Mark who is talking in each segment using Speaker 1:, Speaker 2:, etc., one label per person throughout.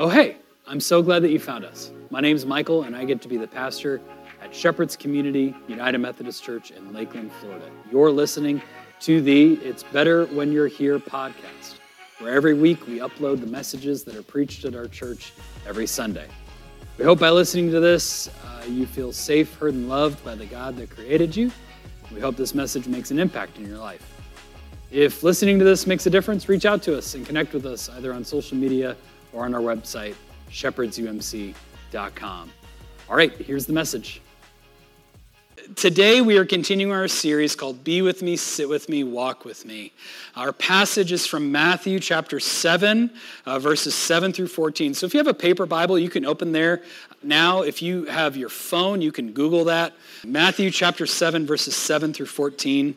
Speaker 1: Oh, hey, I'm so glad that you found us. My name's Michael, and I get to be the pastor at Shepherd's Community United Methodist Church in Lakeland, Florida. You're listening to the It's Better When You're Here podcast, where every week we upload the messages that are preached at our church every Sunday. We hope by listening to this, uh, you feel safe, heard, and loved by the God that created you. We hope this message makes an impact in your life. If listening to this makes a difference, reach out to us and connect with us either on social media or on our website, shepherdsumc.com. All right, here's the message. Today, we are continuing our series called Be With Me, Sit With Me, Walk With Me. Our passage is from Matthew chapter 7, uh, verses 7 through 14. So if you have a paper Bible, you can open there now. If you have your phone, you can Google that. Matthew chapter 7, verses 7 through 14.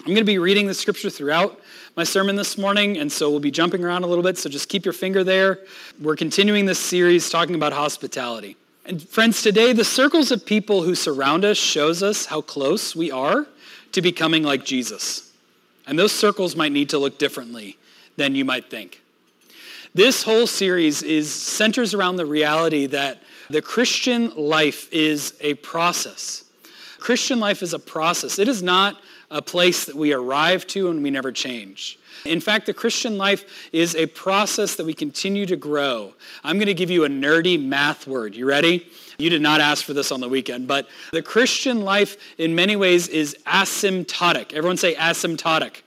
Speaker 1: I'm going to be reading the scripture throughout my sermon this morning, and so we'll be jumping around a little bit, so just keep your finger there. We're continuing this series talking about hospitality. And friends, today the circles of people who surround us shows us how close we are to becoming like Jesus. And those circles might need to look differently than you might think. This whole series is centers around the reality that the Christian life is a process. Christian life is a process. It is not a place that we arrive to and we never change. In fact, the Christian life is a process that we continue to grow. I'm going to give you a nerdy math word. You ready? You did not ask for this on the weekend, but the Christian life in many ways is asymptotic. Everyone say asymptotic.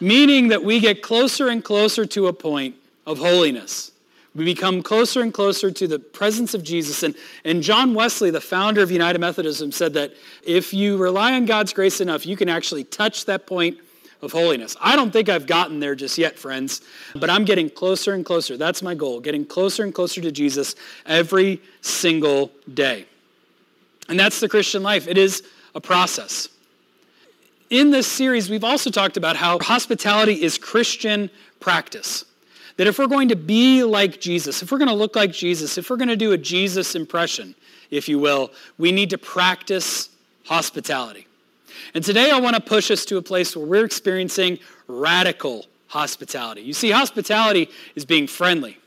Speaker 1: Meaning that we get closer and closer to a point of holiness. We become closer and closer to the presence of Jesus. And, and John Wesley, the founder of United Methodism, said that if you rely on God's grace enough, you can actually touch that point of holiness. I don't think I've gotten there just yet, friends, but I'm getting closer and closer. That's my goal, getting closer and closer to Jesus every single day. And that's the Christian life. It is a process. In this series, we've also talked about how hospitality is Christian practice. That if we're going to be like Jesus, if we're going to look like Jesus, if we're going to do a Jesus impression, if you will, we need to practice hospitality. And today I want to push us to a place where we're experiencing radical hospitality. You see, hospitality is being friendly.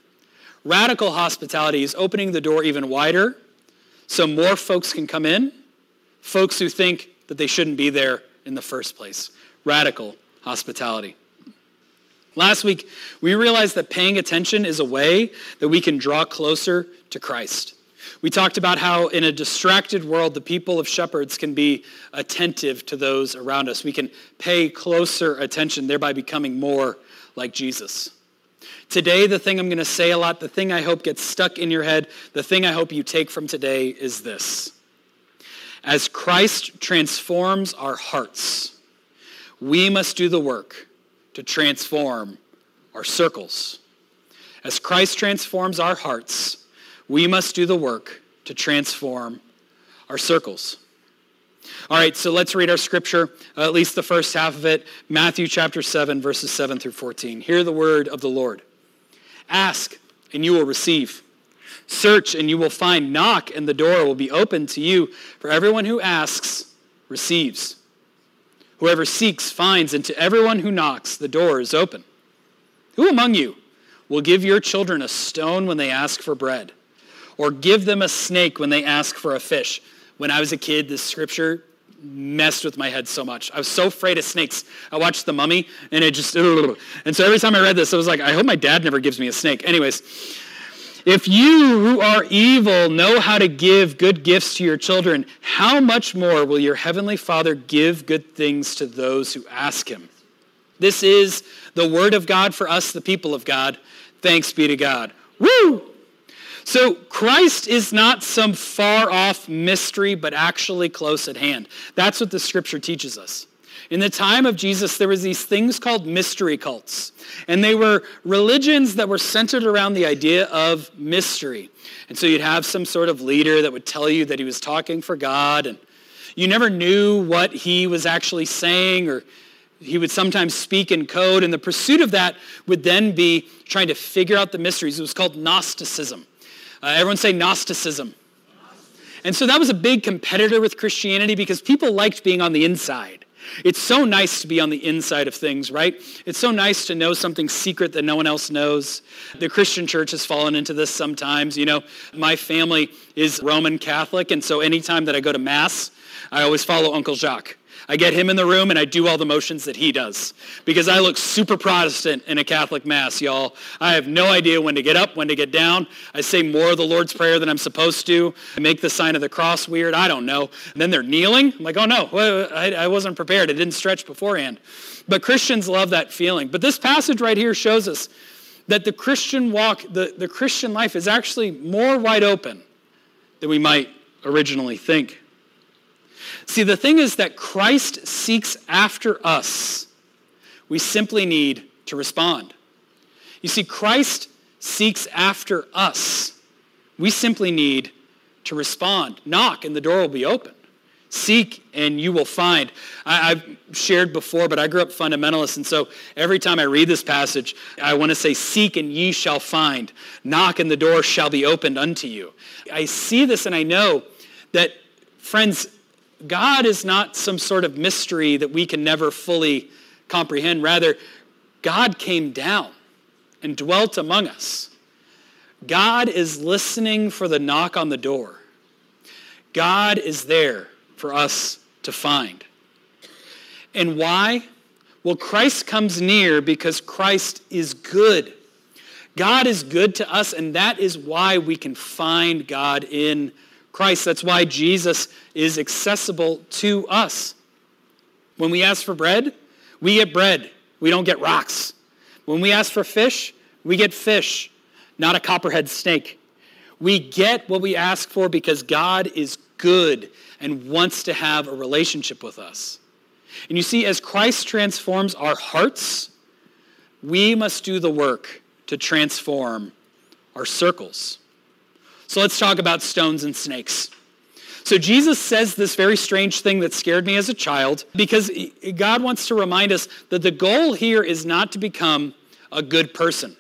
Speaker 1: Radical hospitality is opening the door even wider so more folks can come in, folks who think that they shouldn't be there in the first place. Radical hospitality. Last week, we realized that paying attention is a way that we can draw closer to Christ. We talked about how in a distracted world, the people of shepherds can be attentive to those around us. We can pay closer attention, thereby becoming more like Jesus. Today, the thing I'm going to say a lot, the thing I hope gets stuck in your head, the thing I hope you take from today is this. As Christ transforms our hearts, we must do the work to transform our circles. As Christ transforms our hearts, we must do the work to transform our circles. All right, so let's read our scripture, uh, at least the first half of it, Matthew chapter 7, verses 7 through 14. Hear the word of the Lord. Ask, and you will receive. Search, and you will find. Knock, and the door will be opened to you. For everyone who asks receives. Whoever seeks finds, and to everyone who knocks, the door is open. Who among you will give your children a stone when they ask for bread? or give them a snake when they ask for a fish. When I was a kid, this scripture messed with my head so much. I was so afraid of snakes. I watched The Mummy, and it just, and so every time I read this, I was like, I hope my dad never gives me a snake. Anyways, if you who are evil know how to give good gifts to your children, how much more will your heavenly Father give good things to those who ask him? This is the word of God for us, the people of God. Thanks be to God. Woo! So Christ is not some far off mystery, but actually close at hand. That's what the scripture teaches us. In the time of Jesus, there was these things called mystery cults. And they were religions that were centered around the idea of mystery. And so you'd have some sort of leader that would tell you that he was talking for God. And you never knew what he was actually saying or he would sometimes speak in code. And the pursuit of that would then be trying to figure out the mysteries. It was called Gnosticism. Uh, everyone say Gnosticism. And so that was a big competitor with Christianity because people liked being on the inside. It's so nice to be on the inside of things, right? It's so nice to know something secret that no one else knows. The Christian church has fallen into this sometimes. You know, my family is Roman Catholic, and so anytime that I go to Mass, I always follow Uncle Jacques. I get him in the room and I do all the motions that he does because I look super Protestant in a Catholic Mass, y'all. I have no idea when to get up, when to get down. I say more of the Lord's Prayer than I'm supposed to. I make the sign of the cross weird. I don't know. And then they're kneeling. I'm like, oh no, I, I wasn't prepared. It didn't stretch beforehand. But Christians love that feeling. But this passage right here shows us that the Christian walk, the, the Christian life is actually more wide open than we might originally think. See, the thing is that Christ seeks after us. We simply need to respond. You see, Christ seeks after us. We simply need to respond. Knock and the door will be open. Seek and you will find. I, have shared before, but I grew up fundamentalist, and so every time I read this passage, I want to say, Seek and ye shall find. Knock and the door shall be opened unto you. I see this and I know that, friends, God is not some sort of mystery that we can never fully comprehend. Rather, God came down and dwelt among us. God is listening for the knock on the door. God is there for us to find. And why? Well, Christ comes near because Christ is good. God is good to us, and that is why we can find God in Christ. That's why Jesus is accessible to us. When we ask for bread, we get bread. We don't get rocks. When we ask for fish, we get fish, not a copperhead snake. We get what we ask for because God is good and wants to have a relationship with us. And you see, as Christ transforms our hearts, we must do the work to transform our circles. So let's talk about stones and snakes. So Jesus says this very strange thing that scared me as a child because God wants to remind us that the goal here is not to become a good person.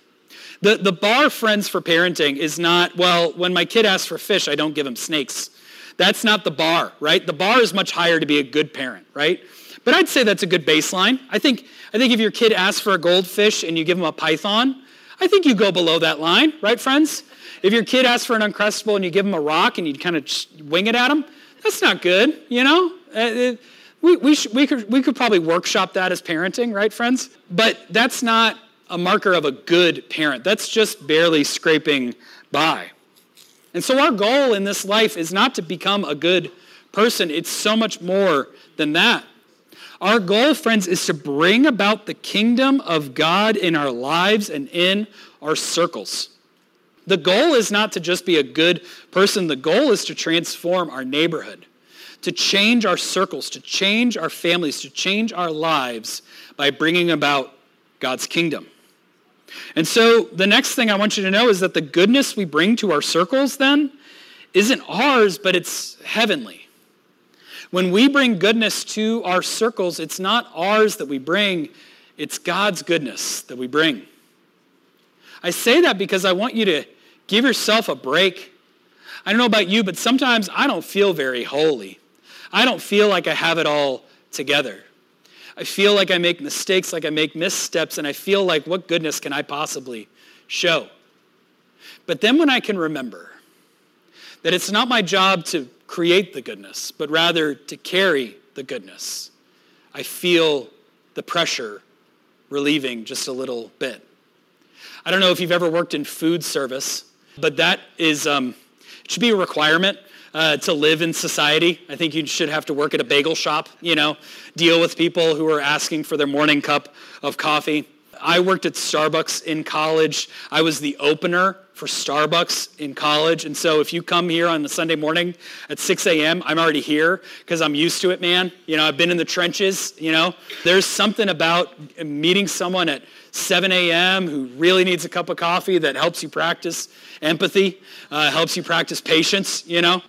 Speaker 1: The, the bar, friends, for parenting is not, well, when my kid asks for fish, I don't give him snakes. That's not the bar, right? The bar is much higher to be a good parent, right? But I'd say that's a good baseline. I think, I think if your kid asks for a goldfish and you give him a python, I think you go below that line, right, friends? If your kid asks for an Uncrustable and you give him a rock and you kind of wing it at him, that's not good, you know? Uh, we, we, sh- we, could, we could probably workshop that as parenting, right, friends? But that's not a marker of a good parent. That's just barely scraping by. And so our goal in this life is not to become a good person, it's so much more than that. Our goal, friends, is to bring about the kingdom of God in our lives and in our circles. The goal is not to just be a good person, the goal is to transform our neighborhood, to change our circles, to change our families, to change our lives by bringing about God's kingdom. And so the next thing I want you to know is that the goodness we bring to our circles then isn't ours, but it's heavenly. When we bring goodness to our circles, it's not ours that we bring, it's God's goodness that we bring. I say that because I want you to give yourself a break. I don't know about you, but sometimes I don't feel very holy. I don't feel like I have it all together. I feel like I make mistakes, like I make missteps, and I feel like what goodness can I possibly show? But then when I can remember that it's not my job to create the goodness, but rather to carry the goodness, I feel the pressure relieving just a little bit. I don't know if you've ever worked in food service, but that is, um, it should be a requirement uh, to live in society. I think you should have to work at a bagel shop, you know, deal with people who are asking for their morning cup of coffee. I worked at Starbucks in college. I was the opener for Starbucks in college. And so if you come here on a Sunday morning at 6 a.m., I'm already here because I'm used to it, man. You know, I've been in the trenches, you know. There's something about meeting someone at 7 a.m. who really needs a cup of coffee that helps you practice empathy, uh, helps you practice patience, you know.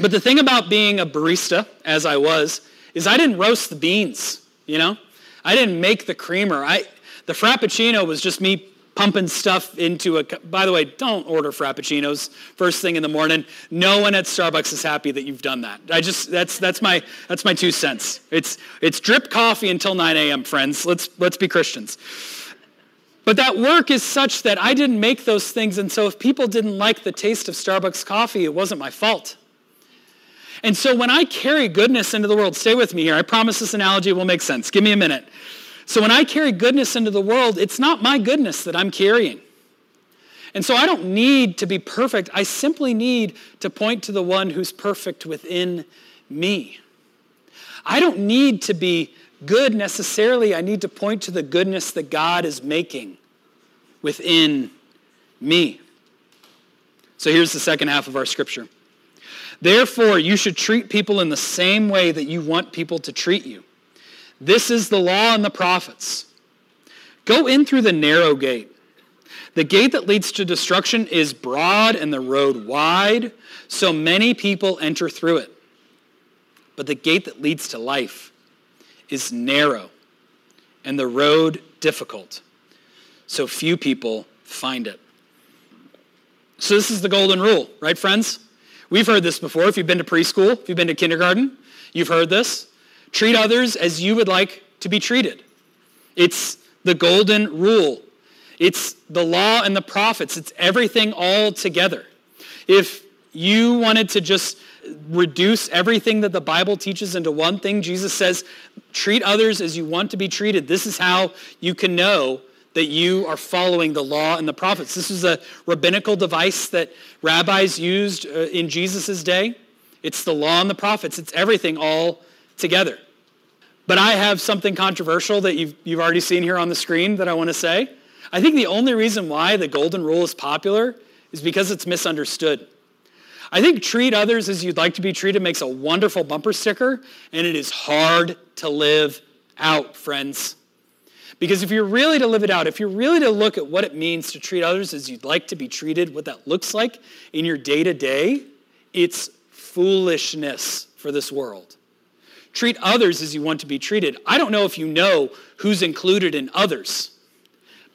Speaker 1: But the thing about being a barista, as I was, is I didn't roast the beans, you know. I didn't make the creamer. I, the Frappuccino was just me pumping stuff into a. By the way, don't order frappuccinos first thing in the morning. No one at Starbucks is happy that you've done that. I just that's that's my that's my two cents. It's it's drip coffee until 9 a.m. Friends, let's let's be Christians. But that work is such that I didn't make those things, and so if people didn't like the taste of Starbucks coffee, it wasn't my fault. And so when I carry goodness into the world, stay with me here. I promise this analogy will make sense. Give me a minute. So when I carry goodness into the world, it's not my goodness that I'm carrying. And so I don't need to be perfect. I simply need to point to the one who's perfect within me. I don't need to be good necessarily. I need to point to the goodness that God is making within me. So here's the second half of our scripture. Therefore, you should treat people in the same way that you want people to treat you. This is the law and the prophets. Go in through the narrow gate. The gate that leads to destruction is broad and the road wide, so many people enter through it. But the gate that leads to life is narrow and the road difficult, so few people find it. So, this is the golden rule, right, friends? We've heard this before. If you've been to preschool, if you've been to kindergarten, you've heard this. Treat others as you would like to be treated. It's the golden rule. It's the law and the prophets. It's everything all together. If you wanted to just reduce everything that the Bible teaches into one thing, Jesus says, treat others as you want to be treated. This is how you can know that you are following the law and the prophets. This is a rabbinical device that rabbis used uh, in Jesus' day. It's the law and the prophets. It's everything all together. But I have something controversial that you've, you've already seen here on the screen that I want to say. I think the only reason why the golden rule is popular is because it's misunderstood. I think treat others as you'd like to be treated makes a wonderful bumper sticker, and it is hard to live out, friends. Because if you're really to live it out, if you're really to look at what it means to treat others as you'd like to be treated, what that looks like in your day to day, it's foolishness for this world. Treat others as you want to be treated. I don't know if you know who's included in others,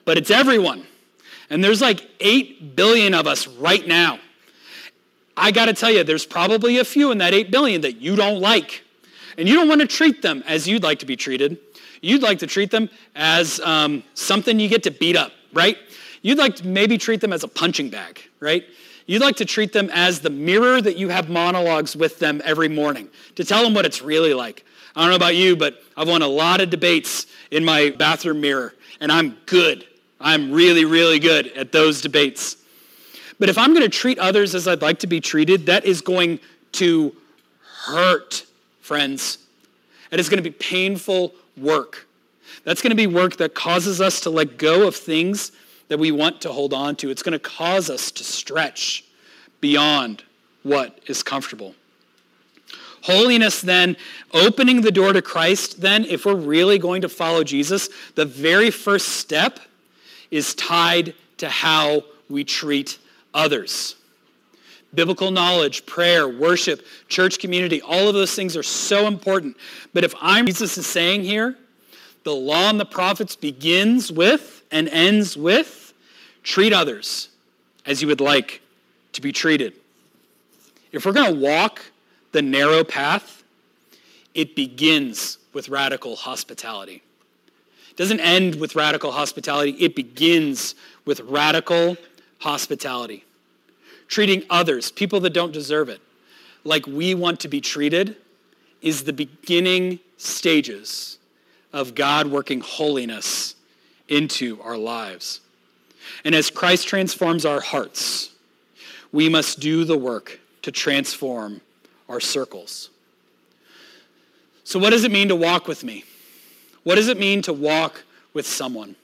Speaker 1: but it's everyone. And there's like 8 billion of us right now. I got to tell you, there's probably a few in that 8 billion that you don't like. And you don't want to treat them as you'd like to be treated. You'd like to treat them as um, something you get to beat up, right? You'd like to maybe treat them as a punching bag, right? You'd like to treat them as the mirror that you have monologues with them every morning to tell them what it's really like. I don't know about you, but I've won a lot of debates in my bathroom mirror, and I'm good. I'm really, really good at those debates. But if I'm going to treat others as I'd like to be treated, that is going to hurt, friends. It is going to be painful work. That's going to be work that causes us to let go of things that we want to hold on to. It's going to cause us to stretch beyond what is comfortable. Holiness, then, opening the door to Christ, then, if we're really going to follow Jesus, the very first step is tied to how we treat others. Biblical knowledge, prayer, worship, church community, all of those things are so important. But if I'm Jesus is saying here, the law and the prophets begins with and ends with Treat others as you would like to be treated. If we're going to walk the narrow path, it begins with radical hospitality. It doesn't end with radical hospitality, it begins with radical hospitality. Treating others, people that don't deserve it, like we want to be treated is the beginning stages of God working holiness into our lives. And as Christ transforms our hearts, we must do the work to transform our circles. So, what does it mean to walk with me? What does it mean to walk with someone?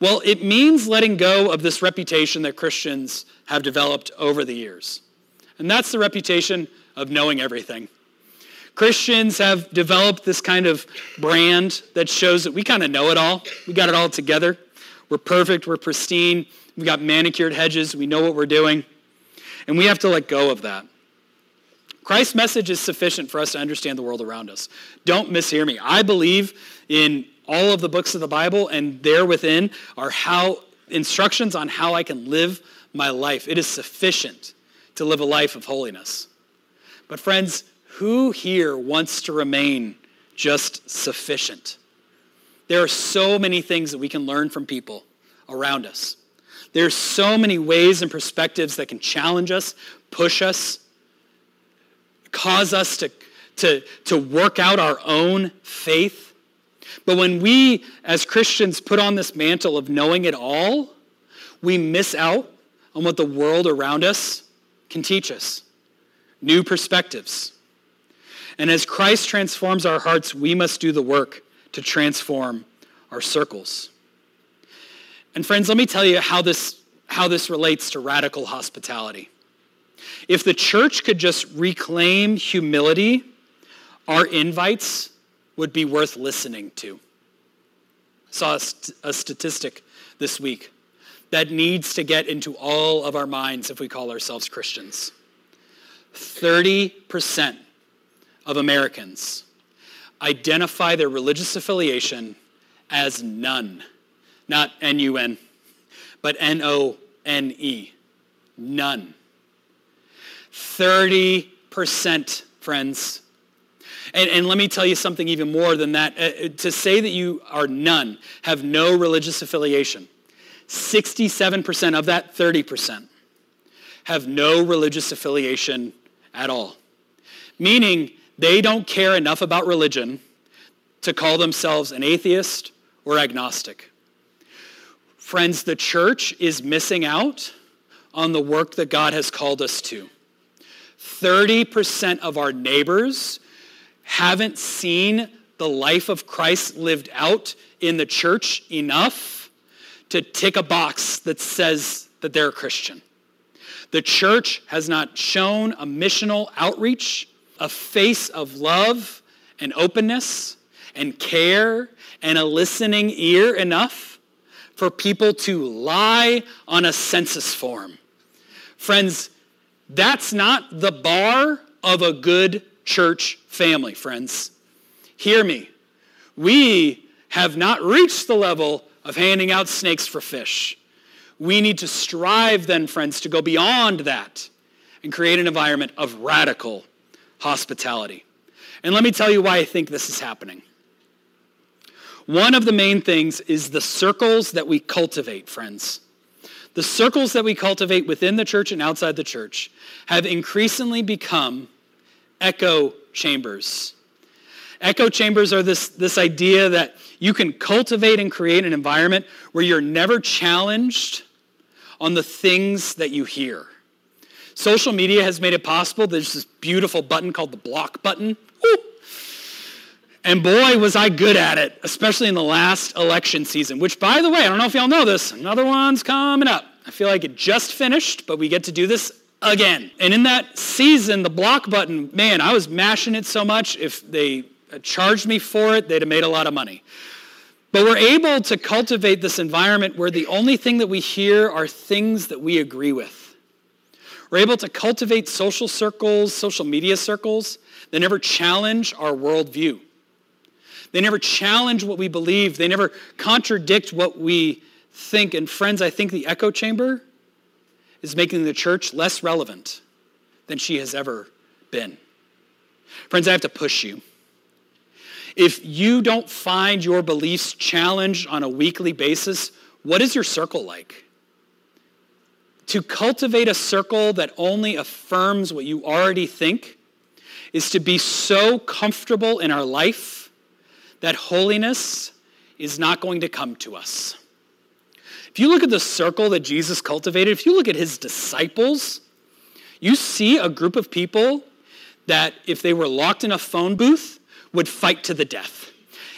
Speaker 1: Well, it means letting go of this reputation that Christians have developed over the years. And that's the reputation of knowing everything. Christians have developed this kind of brand that shows that we kind of know it all. We got it all together. We're perfect. We're pristine. We've got manicured hedges. We know what we're doing. And we have to let go of that. Christ's message is sufficient for us to understand the world around us. Don't mishear me. I believe in all of the books of the Bible, and there within are how instructions on how I can live my life. It is sufficient to live a life of holiness. But, friends, who here wants to remain just sufficient? There are so many things that we can learn from people around us. There are so many ways and perspectives that can challenge us, push us, cause us to, to, to work out our own faith. But when we, as Christians, put on this mantle of knowing it all, we miss out on what the world around us can teach us new perspectives. And as Christ transforms our hearts, we must do the work to transform our circles. And friends, let me tell you how this, how this relates to radical hospitality. If the church could just reclaim humility, our invites would be worth listening to. I saw a, st- a statistic this week that needs to get into all of our minds if we call ourselves Christians. 30% of Americans identify their religious affiliation as none. Not N U N, but N O N E. None. 30%, friends. And, and, let me tell you something even more than that. Uh, to say that you are none, have no religious affiliation, 67% of that, 30%, have no religious affiliation at all. Meaning they don't care enough about religion to call themselves an atheist or agnostic. Friends, the church is missing out on the work that God has called us to. 30% of our neighbors haven't seen the life of Christ lived out in the church enough to tick a box that says that they're a Christian. The church has not shown a missional outreach, a face of love and openness and care and a listening ear enough for people to lie on a census form. Friends, that's not the bar of a good church family, friends. Hear me. We have not reached the level of handing out snakes for fish. We need to strive then, friends, to go beyond that and create an environment of radical hospitality. And let me tell you why I think this is happening. One of the main things is the circles that we cultivate, friends. The circles that we cultivate within the church and outside the church have increasingly become echo chambers. Echo chambers are this, this idea that you can cultivate and create an environment where you're never challenged on the things that you hear. Social media has made it possible. There's this beautiful button called the block button. Ooh. And boy, was I good at it, especially in the last election season, which, by the way, I don't know if y'all know this, another one's coming up. I feel like it just finished, but we get to do this again. And in that season, the block button, man, I was mashing it so much. If they charged me for it, they'd have made a lot of money. But we're able to cultivate this environment where the only thing that we hear are things that we agree with. We're able to cultivate social circles, social media circles that never challenge our worldview. They never challenge what we believe. They never contradict what we think. And friends, I think the echo chamber is making the church less relevant than she has ever been. Friends, I have to push you. If you don't find your beliefs challenged on a weekly basis, what is your circle like? To cultivate a circle that only affirms what you already think is to be so comfortable in our life that holiness is not going to come to us. If you look at the circle that Jesus cultivated, if you look at his disciples, you see a group of people that, if they were locked in a phone booth, would fight to the death.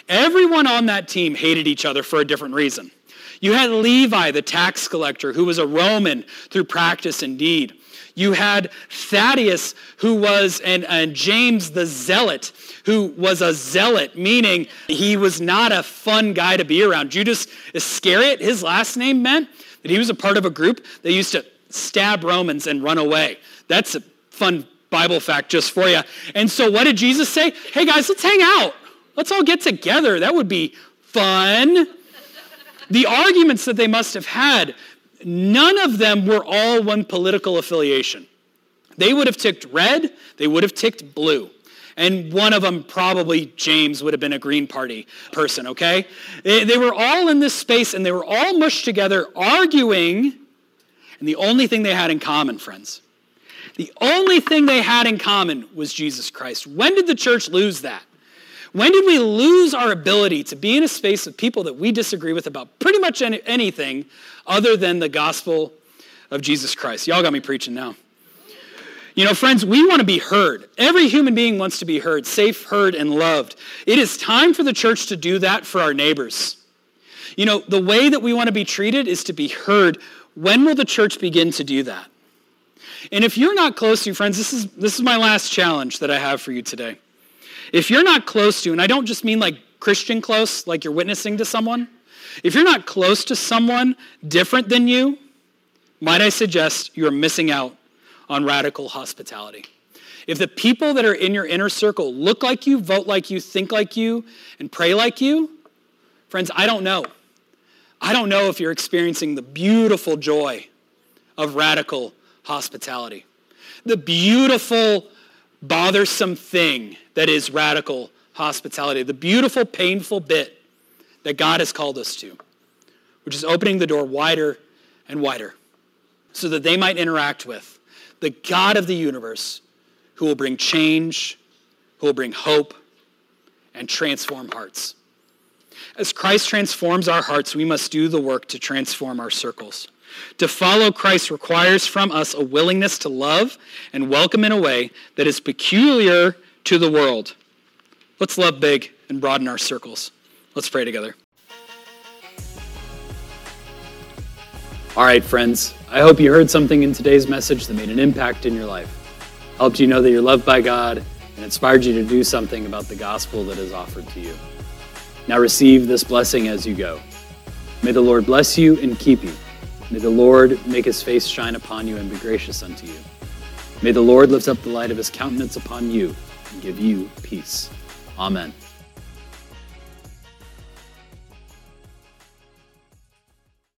Speaker 1: Everyone on that team hated each other for a different reason. You had Levi, the tax collector, who was a Roman through practice and deed. You had Thaddeus, who was, and, and James the zealot, who was a zealot, meaning he was not a fun guy to be around. Judas Iscariot, his last name meant that he was a part of a group that used to stab Romans and run away. That's a fun Bible fact just for you. And so, what did Jesus say? Hey, guys, let's hang out. Let's all get together. That would be fun. The arguments that they must have had, none of them were all one political affiliation. They would have ticked red, they would have ticked blue. And one of them, probably James, would have been a Green Party person, okay? They, were all in this space and they were all mushed together arguing. And the only thing they had in common, friends, the only thing they had in common was Jesus Christ. When did the church lose that? When did we lose our ability to be in a space with people that we disagree with about pretty much anything other than the gospel of Jesus Christ? Y'all got me preaching now. You know, friends, we want to be heard. Every human being wants to be heard, safe, heard, and loved. It is time for the church to do that for our neighbors. You know, the way that we want to be treated is to be heard. When will the church begin to do that? And if you're not close to, your friends, this is, this is my last challenge that I have for you today. If you're not close to, and I don't just mean like Christian close, like you're witnessing to someone, if you're not close to someone different than you, might I suggest you're missing out on radical hospitality. If the people that are in your inner circle look like you, vote like you, think like you, and pray like you, friends, I don't know. I don't know if you're experiencing the beautiful joy of radical hospitality. The beautiful, bothersome thing that is radical hospitality. The beautiful, painful bit that God has called us to, which is opening the door wider and wider so that they might interact with the God of the universe who will bring change, who will bring hope, and transform hearts. As Christ transforms our hearts, we must do the work to transform our circles. To follow Christ requires from us a willingness to love and welcome in a way that is peculiar to the world. Let's love big and broaden our circles. Let's pray together. All right, friends, I hope you heard something in today's message that made an impact in your life, helped you know that you're loved by God, and inspired you to do something about the gospel that is offered to you. Now receive this blessing as you go. May the Lord bless you and keep you. May the Lord make his face shine upon you and be gracious unto you. May the Lord lift up the light of his countenance upon you and give you peace. Amen.